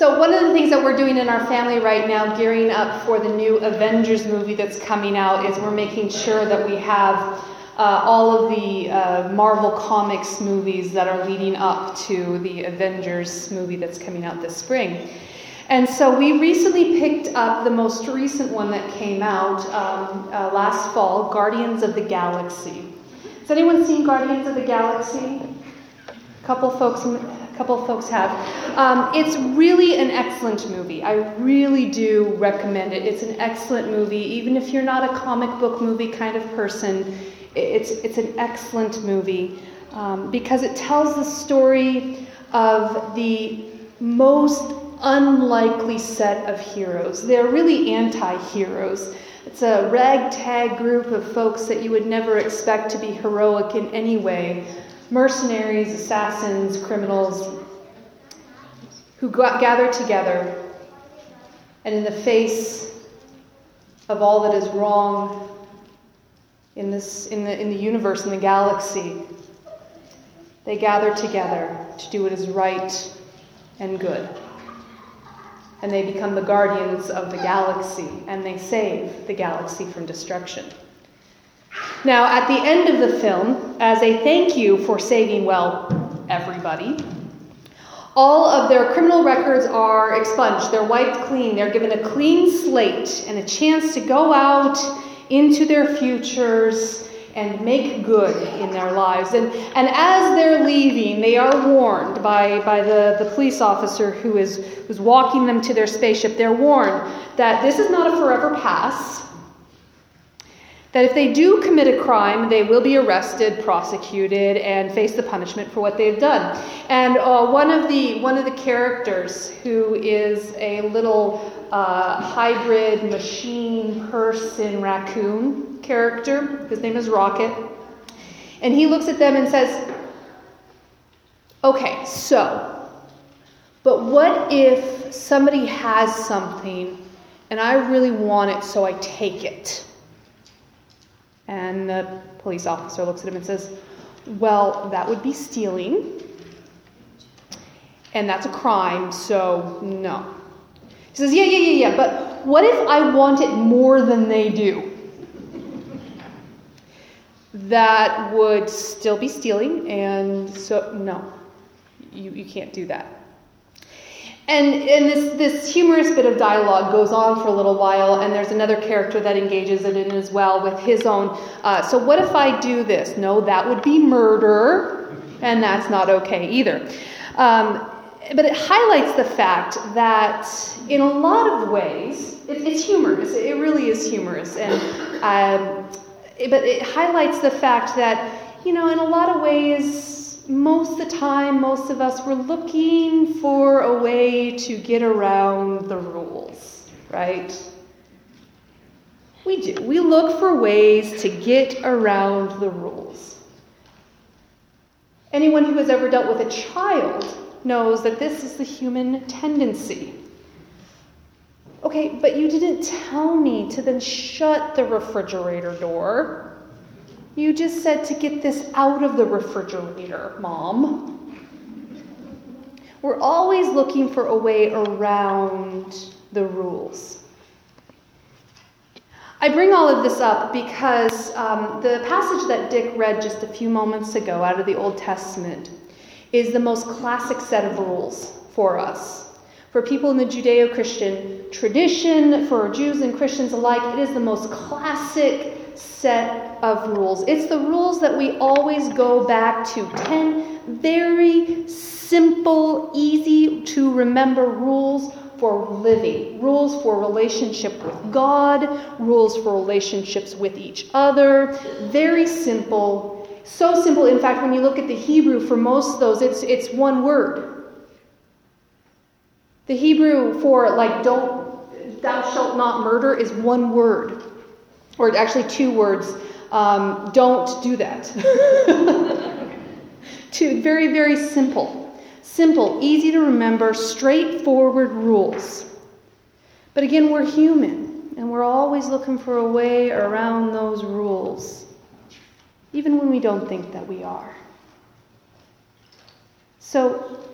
So, one of the things that we're doing in our family right now, gearing up for the new Avengers movie that's coming out, is we're making sure that we have uh, all of the uh, Marvel Comics movies that are leading up to the Avengers movie that's coming out this spring. And so we recently picked up the most recent one that came out um, uh, last fall Guardians of the Galaxy. Has anyone seen Guardians of the Galaxy? A couple folks, a couple folks have. Um, it's really an excellent movie. I really do recommend it. It's an excellent movie, even if you're not a comic book movie kind of person. It's it's an excellent movie um, because it tells the story of the most unlikely set of heroes. They're really anti heroes. It's a ragtag group of folks that you would never expect to be heroic in any way mercenaries, assassins, criminals who gather together and, in the face of all that is wrong in, this, in, the, in the universe, in the galaxy, they gather together to do what is right and good and they become the guardians of the galaxy, and they save the galaxy from destruction. Now, at the end of the film, as a thank you for saving, well, everybody, all of their criminal records are expunged. They're wiped clean. They're given a clean slate and a chance to go out into their futures and make good in their lives. And, and as they're leaving, they are warned by, by the, the police officer who is who's walking them to their spaceship. They're warned that this is not a forever pass. That if they do commit a crime, they will be arrested, prosecuted, and face the punishment for what they've done. And uh, one of the one of the characters, who is a little uh, hybrid machine person raccoon, character. His name is Rocket. And he looks at them and says, Okay, so, but what if somebody has something and I really want it, so I take it? And the police officer looks at him and says, Well, that would be stealing. And that's a crime, so no. He says, Yeah, yeah, yeah, yeah, but what if I want it more than they do? that would still be stealing, and so no, you, you can't do that. And, and this, this humorous bit of dialogue goes on for a little while, and there's another character that engages in it as well with his own. Uh, so, what if I do this? No, that would be murder, and that's not okay either. Um, but it highlights the fact that, in a lot of ways, it, it's humorous. It really is humorous. And um, but it highlights the fact that, you know, in a lot of ways, most of the time, most of us were looking for a way to get around the rules, right? We do. We look for ways to get around the rules. Anyone who has ever dealt with a child knows that this is the human tendency. Okay, but you didn't tell me to then shut the refrigerator door. You just said to get this out of the refrigerator, Mom. We're always looking for a way around the rules. I bring all of this up because um, the passage that Dick read just a few moments ago out of the Old Testament is the most classic set of rules for us. For people in the Judeo Christian tradition, for Jews and Christians alike, it is the most classic set of rules. It's the rules that we always go back to 10 very simple, easy to remember rules for living, rules for relationship with God, rules for relationships with each other. Very simple. So simple, in fact, when you look at the Hebrew for most of those, it's, it's one word. The Hebrew for like don't thou shalt not murder is one word, or actually two words. Um, don't do that. two very very simple, simple, easy to remember, straightforward rules. But again, we're human, and we're always looking for a way around those rules, even when we don't think that we are. So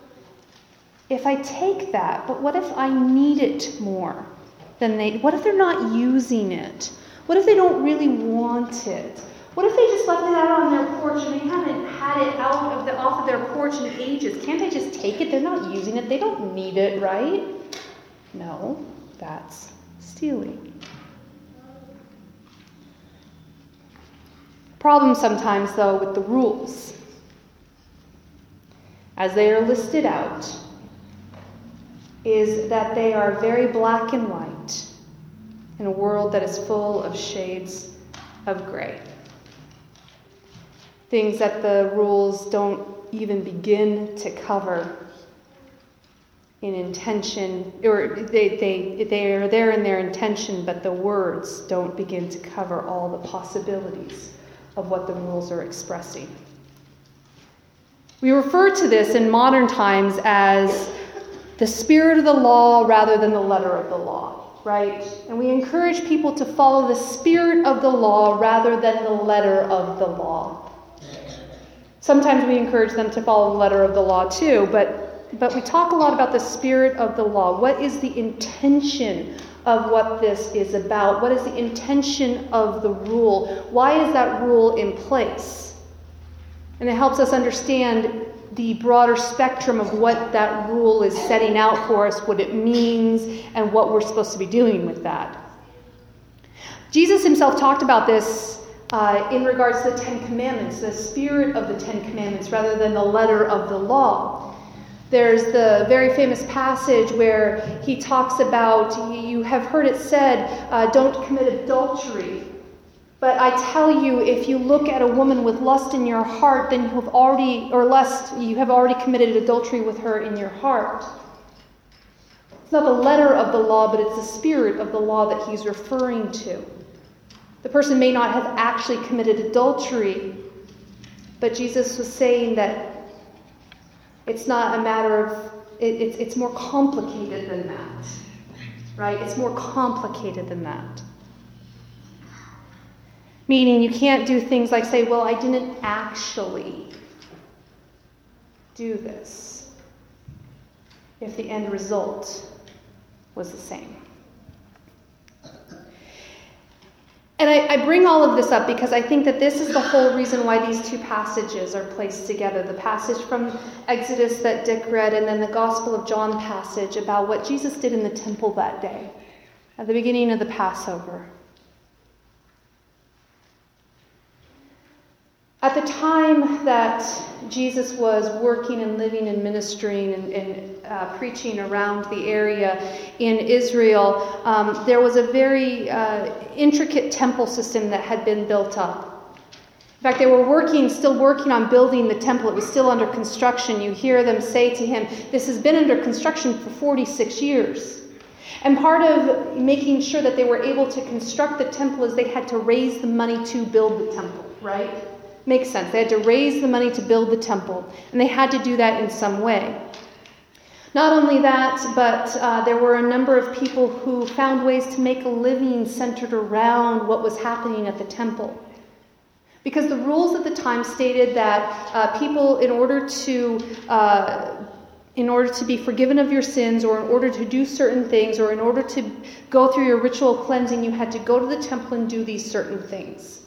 if I take that, but what if I need it more than they, what if they're not using it? What if they don't really want it? What if they just left it out on their porch and they haven't had it out of the, off of their porch in ages? Can't they just take it? They're not using it. They don't need it, right? No, that's stealing. Problem sometimes, though, with the rules. As they are listed out, is that they are very black and white in a world that is full of shades of gray. Things that the rules don't even begin to cover in intention, or they, they, they are there in their intention, but the words don't begin to cover all the possibilities of what the rules are expressing. We refer to this in modern times as the spirit of the law rather than the letter of the law, right? And we encourage people to follow the spirit of the law rather than the letter of the law. Sometimes we encourage them to follow the letter of the law too, but but we talk a lot about the spirit of the law. What is the intention of what this is about? What is the intention of the rule? Why is that rule in place? And it helps us understand the broader spectrum of what that rule is setting out for us, what it means, and what we're supposed to be doing with that. Jesus himself talked about this uh, in regards to the Ten Commandments, the spirit of the Ten Commandments, rather than the letter of the law. There's the very famous passage where he talks about, you have heard it said, uh, don't commit adultery. But I tell you, if you look at a woman with lust in your heart, then you have already, or lust, you have already committed adultery with her in your heart. It's not the letter of the law, but it's the spirit of the law that he's referring to. The person may not have actually committed adultery, but Jesus was saying that it's not a matter of, it, it's, it's more complicated than that, right? It's more complicated than that. Meaning you can't do things like say, well, I didn't actually do this if the end result was the same. And I, I, bring all of this up because I think that this is the whole reason why these two passages are placed together the passage from Exodus that Dick read, and then the Gospel of John passage about what Jesus did in the temple that day at the beginning of the Passover. At the time that Jesus was working and living and ministering and, and uh, preaching around the area in Israel, um, there was a very uh, intricate temple system that had been built up. In fact, they were working, still working on building the temple. It was still under construction. You hear them say to him, This has been under construction for 46 years. And part of making sure that they were able to construct the temple is they had to raise the money to build the temple, right? Makes sense. They had to raise the money to build the temple, and they had to do that in some way. Not only that, but uh, there were a number of people who found ways to make a living centered around what was happening at the temple. Because the rules at the time stated that uh, people, in order to uh, in order to be forgiven of your sins, or in order to do certain things, or in order to go through your ritual cleansing, you had to go to the temple and do these certain things.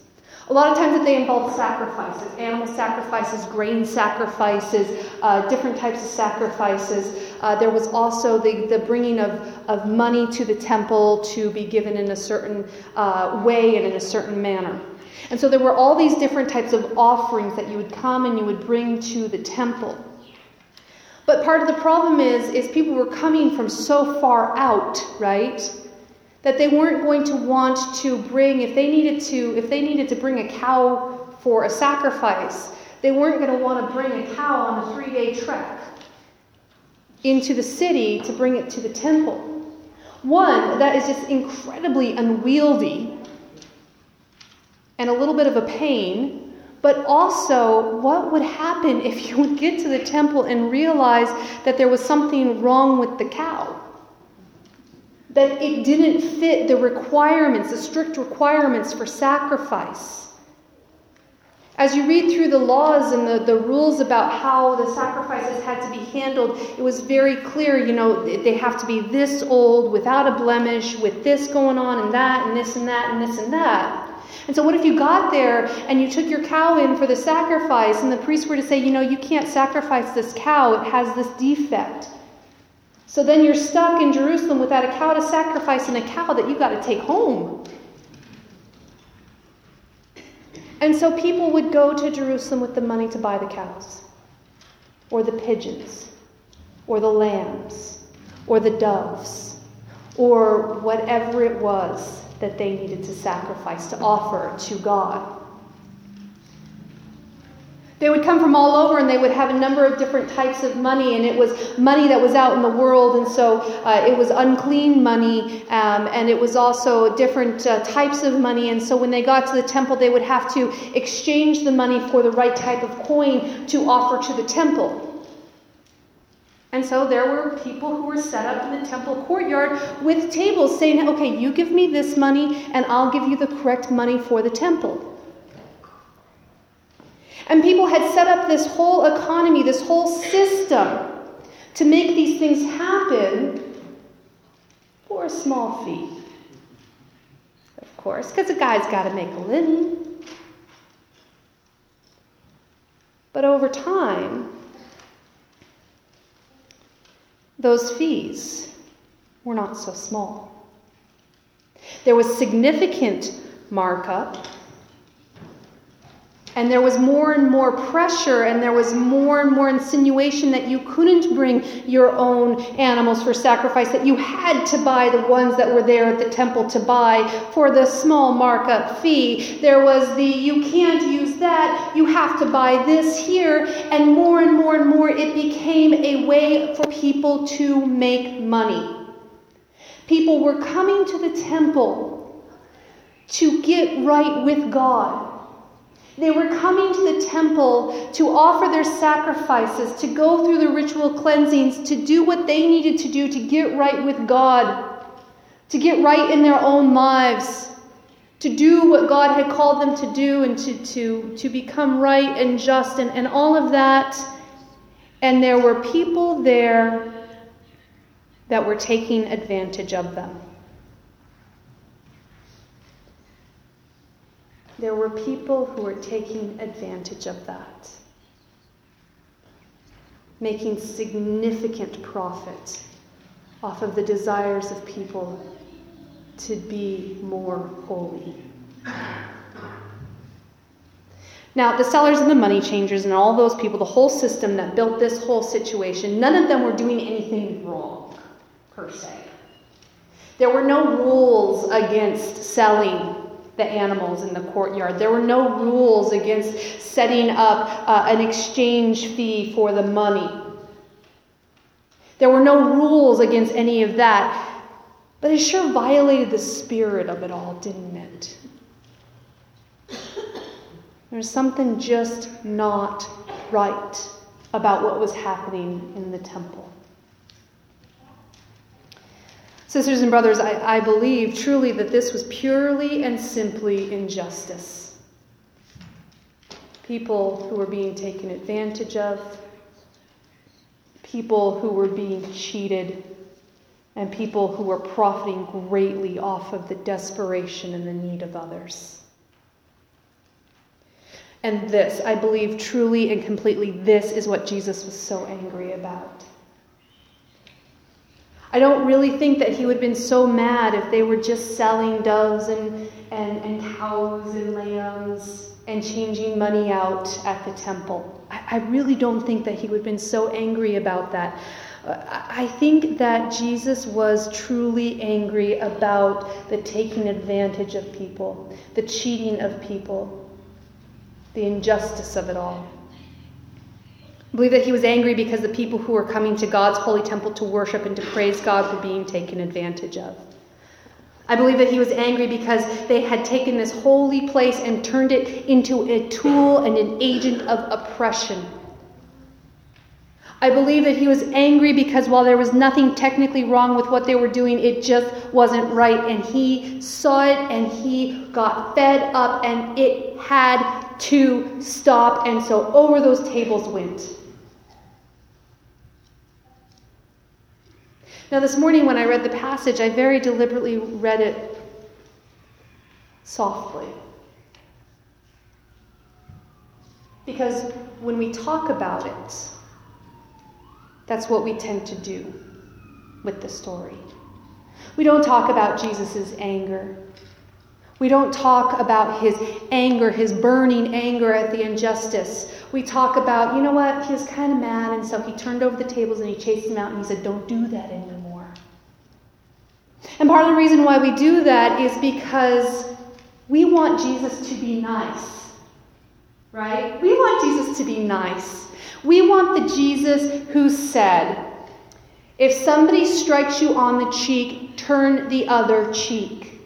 A lot of times they involve sacrifices, animal sacrifices, grain sacrifices, uh, different types of sacrifices. Uh, there was also the, the bringing of, of money to the temple to be given in a certain uh, way and in a certain manner. And so there were all these different types of offerings that you would come and you would bring to the temple. But part of the problem is, is people were coming from so far out, right? That they weren't going to want to bring if they needed to if they needed to bring a cow for a sacrifice they weren't going to want to bring a cow on a three-day trek into the city to bring it to the temple one that is just incredibly unwieldy and a little bit of a pain but also, what would happen if you would get to the temple and realize that there was something wrong with the cow? That it didn't fit the requirements, the strict requirements for sacrifice. As you read through the laws and the, the rules about how the sacrifices had to be handled, it was very clear, you know, they have to be this old, without a blemish, with this going on and that, and this and that, and this and that. And so, what if you got there and you took your cow in for the sacrifice, and the priest were to say, you know, you can't sacrifice this cow, it has this defect. So then you're stuck in Jerusalem without a cow to sacrifice and a cow that you've got to take home. And so people would go to Jerusalem with the money to buy the cows, or the pigeons, or the lambs, or the doves, or whatever it was that they needed to sacrifice, to offer to God. They would come from all over and they would have a number of different types of money, and it was money that was out in the world, and so uh, it was unclean money, um, and it was also different uh, types of money. And so when they got to the temple, they would have to exchange the money for the right type of coin to offer to the temple. And so there were people who were set up in the temple courtyard with tables saying, okay, you give me this money, and I'll give you the correct money for the temple. And people had set up this whole economy, this whole system to make these things happen for a small fee. Of course, because a guy's got to make a living. But over time, those fees were not so small. There was significant markup and there was more and more pressure, and there was more and more insinuation that you couldn't bring your own animals for sacrifice, that you had to buy the ones that were there at the temple to buy for the small markup fee. There was the you can't use that, you have to buy this here, and more and more and more it became a way for people to make money. People were coming to the temple to get right with God they were coming to the temple to offer their sacrifices, to go through the ritual cleansings, to do what they needed to do to get right with God, to get right in their own lives, to do what God had called them to do, and to, to, to become right and just, and, and all of that. And there were people there that were taking advantage of them. There were people who were taking advantage of that, making significant profit off of the desires of people to be more holy. Now, the sellers and the money changers and all those people, the whole system that built this whole situation, none of them were doing anything wrong, per se. There were no rules against selling the animals in the courtyard. There were no rules against setting up uh, an exchange fee for the money. There were no rules against any of that. But it sure violated the spirit of it all, didn't it? There's something just not right about what was happening in the temple. Sisters and brothers, I, I believe truly that this was purely and simply injustice. People who were being taken advantage of, people who were being cheated, and people who were profiting greatly off of the desperation and the need of others. And this, I believe truly and completely, this is what Jesus was so angry about. I don't really think that he would have been so mad if they were just selling doves and, and, and cows and lambs and changing money out at the temple. I, I really don't think that he would have been so angry about that. Uh, I think that Jesus was truly angry about the taking advantage of people, the cheating of people, the injustice of it all. Believe that he was angry because the people who were coming to God's holy temple to worship and to praise God were being taken advantage of. I believe that he was angry because they had taken this holy place and turned it into a tool and an agent of oppression. I believe that he was angry because while there was nothing technically wrong with what they were doing, it just wasn't right. And he saw it and he got fed up and it had to stop, and so over those tables went. Now, this morning when I read the passage, I very deliberately read it softly. Because when we talk about it, that's what we tend to do with the story. We don't talk about Jesus' anger. We don't talk about his anger, his burning anger at the injustice. We talk about, you know what, he was kind of mad, and so he turned over the tables and he chased him out and he said, Don't do that anymore. And part of the reason why we do that is because we want Jesus to be nice, right? We want Jesus to be nice. We want the Jesus who said, If somebody strikes you on the cheek, turn the other cheek.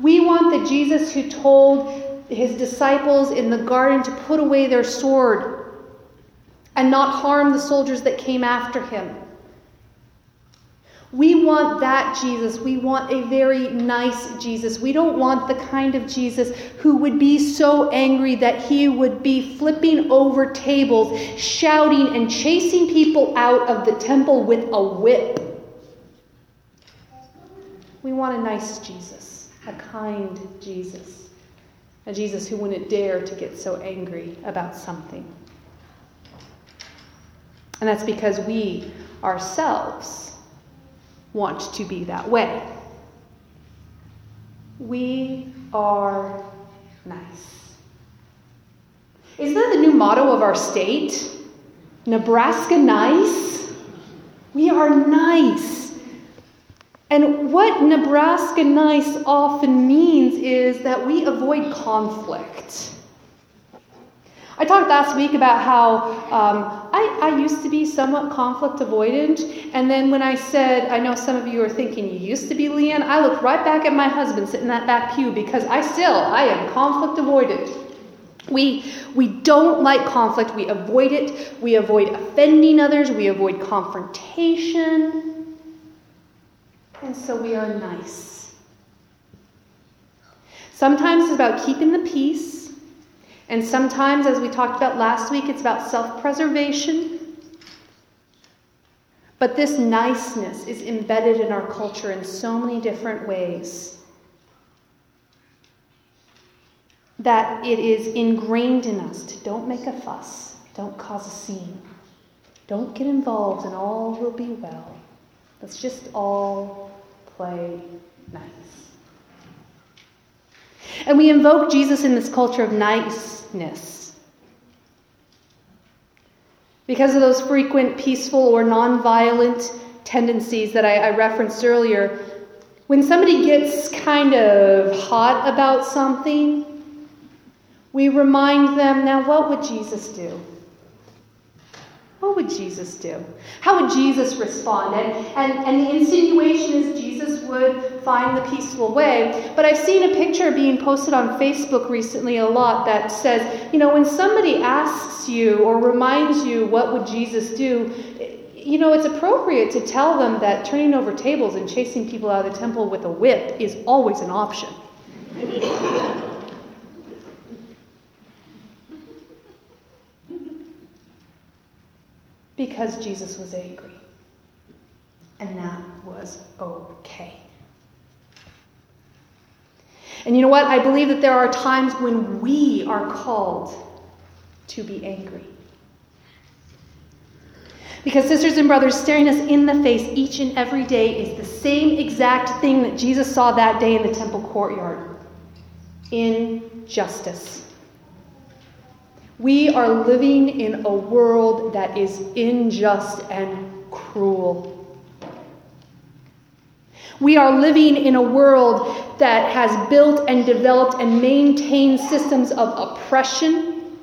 We want the Jesus who told his disciples in the garden to put away their sword and not harm the soldiers that came after him. We want that Jesus. We want a very nice Jesus. We don't want the kind of Jesus who would be so angry that he would be flipping over tables, shouting, and chasing people out of the temple with a whip. We want a nice Jesus a kind Jesus, a Jesus who wouldn't dare to get so angry about something. And that's because we ourselves want to be that way. We are nice. Isn't that the new motto of our state? Nebraska nice? We are nice. And what Nebraska nice often means is that we avoid conflict. I talked last week about how um, I, I, used to be somewhat conflict avoidant. And then when I said, I know some of you are thinking you used to be Leanne, I looked right back at my husband sitting in that back pew because I still, I am conflict avoidant. We, we don't like conflict. We avoid it. We avoid offending others. We avoid confrontation. And so we are nice. Sometimes it's about keeping the peace. And sometimes, as we talked about last week, it's about self preservation. But this niceness is embedded in our culture in so many different ways that it is ingrained in us to don't make a fuss, don't cause a scene, don't get involved, and all will be well. Let's just all play nice. And we invoke Jesus in this culture of niceness. Because of those frequent peaceful or nonviolent tendencies that I, I referenced earlier, when somebody gets kind of hot about something, we remind them now, what would Jesus do? Would Jesus do? How would Jesus respond? And, and, and the insinuation is Jesus would find the peaceful way. But I've seen a picture being posted on Facebook recently a lot that says, you know, when somebody asks you or reminds you what would Jesus do, you know, it's appropriate to tell them that turning over tables and chasing people out of the temple with a whip is always an option. because Jesus was angry. And that was okay. And you know what? I believe that there are times when we are called to be angry. Because, sisters and brothers, staring us in the face each and every day is the same exact thing that Jesus saw that day in the temple courtyard injustice. We are living in a world that is unjust and cruel. We are living in a world that has built and developed and maintained systems of oppression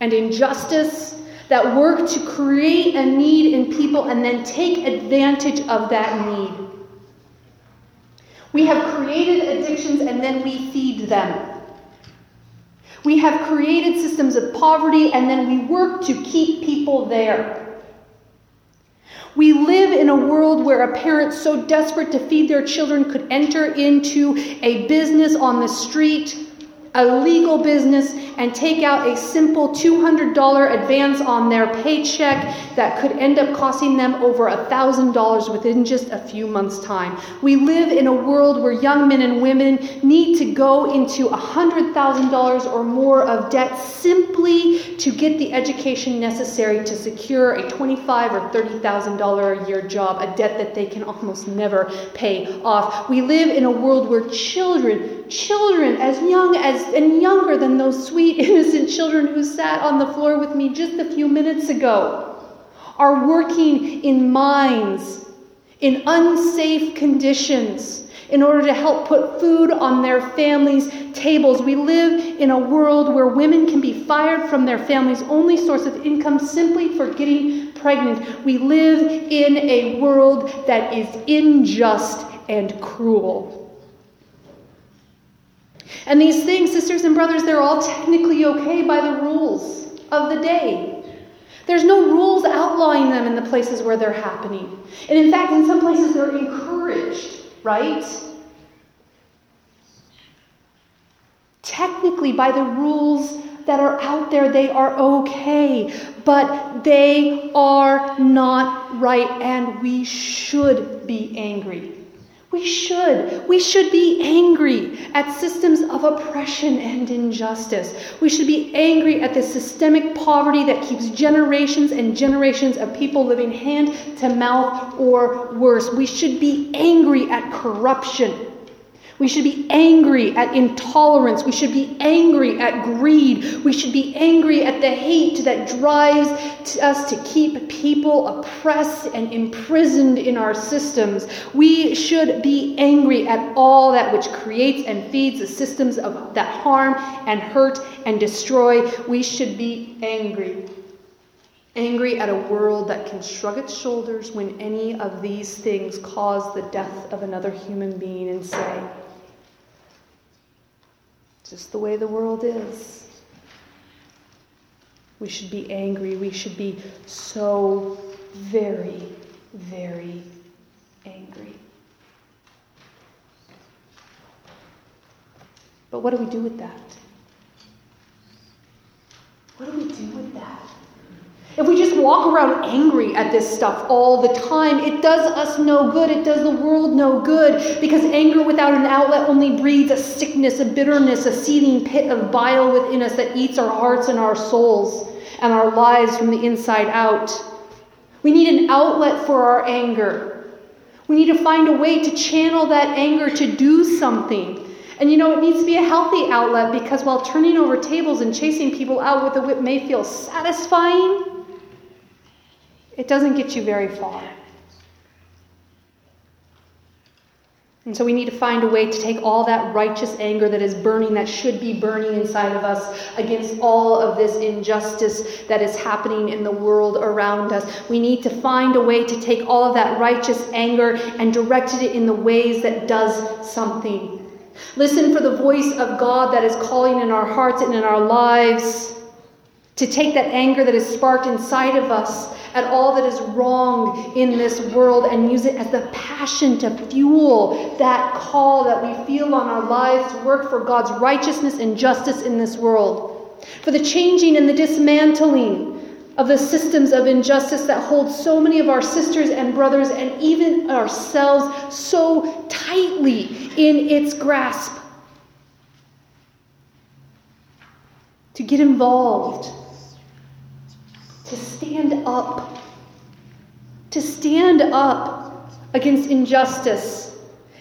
and injustice that work to create a need in people and then take advantage of that need. We have created addictions and then we feed them. We have created systems of poverty and then we work to keep people there. We live in a world where a parent so desperate to feed their children could enter into a business on the street a legal business and take out a simple $200 advance on their paycheck that could end up costing them over $1,000 within just a few months' time. We live in a world where young men and women need to go into $100,000 or more of debt simply to get the education necessary to secure a 25 or $30,000 a year job, a debt that they can almost never pay off. We live in a world where children, children as young as and younger than those sweet, innocent children who sat on the floor with me just a few minutes ago, are working in mines, in unsafe conditions, in order to help put food on their families' tables. We live in a world where women can be fired from their family's only source of income simply for getting pregnant. We live in a world that is unjust and cruel. And these things, sisters and brothers, they're all technically okay by the rules of the day. There's no rules outlawing them in the places where they're happening. And in fact, in some places, they're encouraged, right? Technically, by the rules that are out there, they are okay, but they are not right, and we should be angry. We should. We should be angry at systems of oppression and injustice. We should be angry at the systemic poverty that keeps generations and generations of people living hand to mouth or worse. We should be angry at corruption. We should be angry at intolerance. We should be angry at greed. We should be angry at the hate that drives us to keep people oppressed and imprisoned in our systems. We should be angry at all that which creates and feeds the systems of, that harm and hurt and destroy. We should be angry. Angry at a world that can shrug its shoulders when any of these things cause the death of another human being and say, just the way the world is. We should be angry. We should be so very, very angry. But what do we do with that? What do we do with that? If we just walk around angry at this stuff all the time, it does us no good. It does the world no good because anger without an outlet only breeds a sickness, a bitterness, a seething pit of bile within us that eats our hearts and our souls and our lives from the inside out. We need an outlet for our anger. We need to find a way to channel that anger to do something. And you know, it needs to be a healthy outlet because while turning over tables and chasing people out with a whip may feel satisfying, it doesn't get you very far. And so we need to find a way to take all that righteous anger that is burning, that should be burning inside of us, against all of this injustice that is happening in the world around us. We need to find a way to take all of that righteous anger and direct it in the ways that does something. Listen for the voice of God that is calling in our hearts and in our lives to take that anger that is sparked inside of us at all that is wrong in this world and use it as the passion to fuel that call that we feel on our lives to work for God's righteousness and justice in this world, for the changing and the dismantling of the systems of injustice that hold so many of our sisters and brothers and even ourselves so tightly in its grasp. To get involved to stand up, to stand up against injustice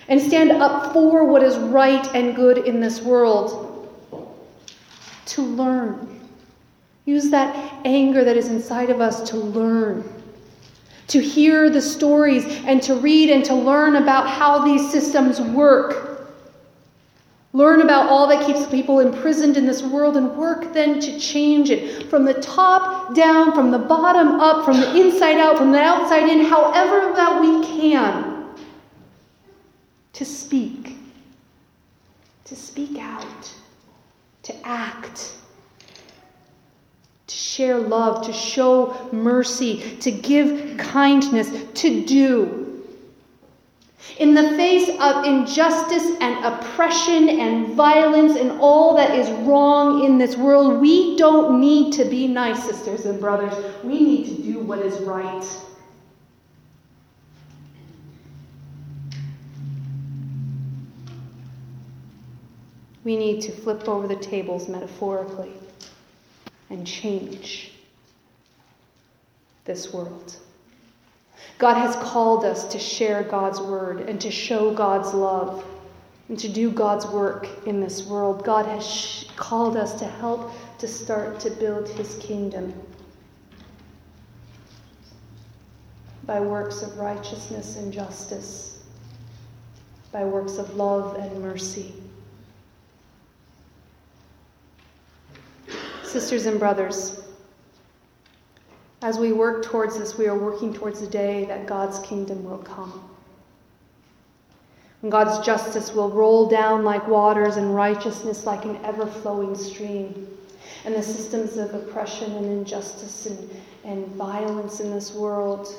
and stand up for what is right and good in this world, to learn. Use that anger that is inside of us to learn, to hear the stories and to read and to learn about how these systems work Learn about all that keeps people imprisoned in this world and work then to change it from the top down, from the bottom up, from the inside out, from the outside in, however that we can. To speak, to speak out, to act, to share love, to show mercy, to give kindness, to do. In the face of injustice and oppression and violence and all that is wrong in this world, we don't need to be nice, sisters and brothers. We need to do what is right. We need to flip over the tables metaphorically and change this world. God has called us to share God's word and to show God's love and to do God's work in this world. God has sh- called us to help to start to build his kingdom by works of righteousness and justice, by works of love and mercy. Sisters and brothers, as we work towards this, we are working towards the day that God's kingdom will come. And God's justice will roll down like waters and righteousness like an ever flowing stream. And the systems of oppression and injustice and, and violence in this world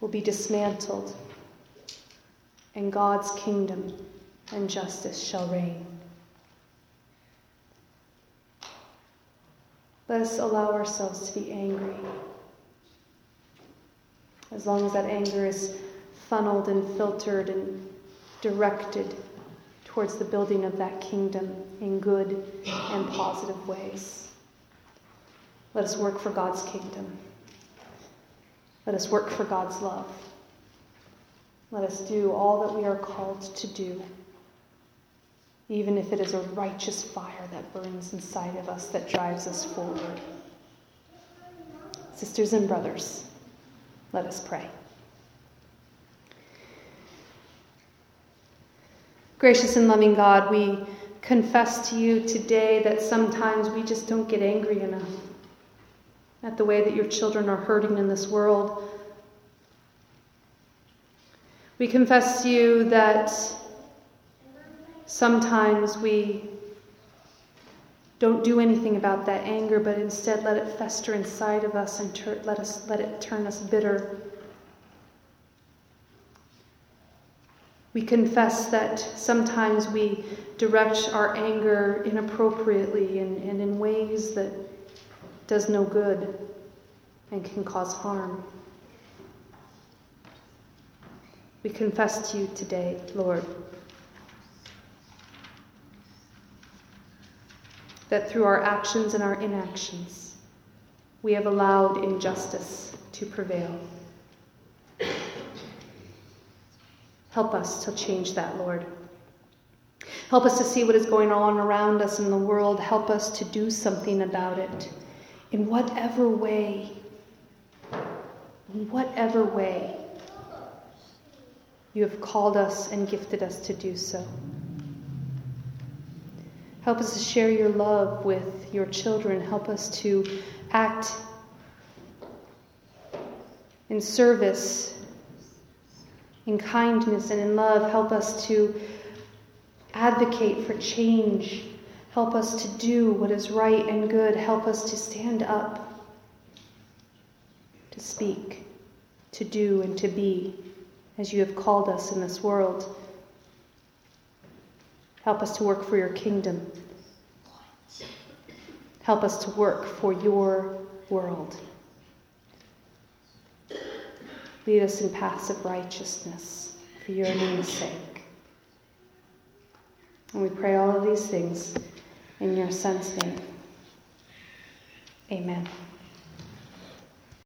will be dismantled. And God's kingdom and justice shall reign. Let us allow ourselves to be angry. As long as that anger is funneled and filtered and directed towards the building of that kingdom in good and positive ways. Let us work for God's kingdom. Let us work for God's love. Let us do all that we are called to do even if it is a righteous fire that burns inside of us that drives us forward. Sisters and brothers, let us pray. Gracious and loving God, we confess to you today that sometimes we just don't get angry enough at the way that your children are hurting in this world. We confess to you that Sometimes we don't do anything about that anger, but instead let it fester inside of us and ter- let us let it turn us bitter. We confess that sometimes we direct our anger inappropriately and, and in ways that does no good and can cause harm. We confess to you today, Lord. That through our actions and our inactions, we have allowed injustice to prevail. Help us to change that, Lord. Help us to see what is going on around us in the world. Help us to do something about it in whatever way, in whatever way you have called us and gifted us to do so. Help us to share your love with your children. Help us to act in service, in kindness, and in love. Help us to advocate for change. Help us to do what is right and good. Help us to stand up, to speak, to do, and to be as you have called us in this world. Help us to work for your kingdom. Help us to work for your world. Lead us in paths of righteousness for your name's sake. And we pray all of these things in your Son's name. Amen.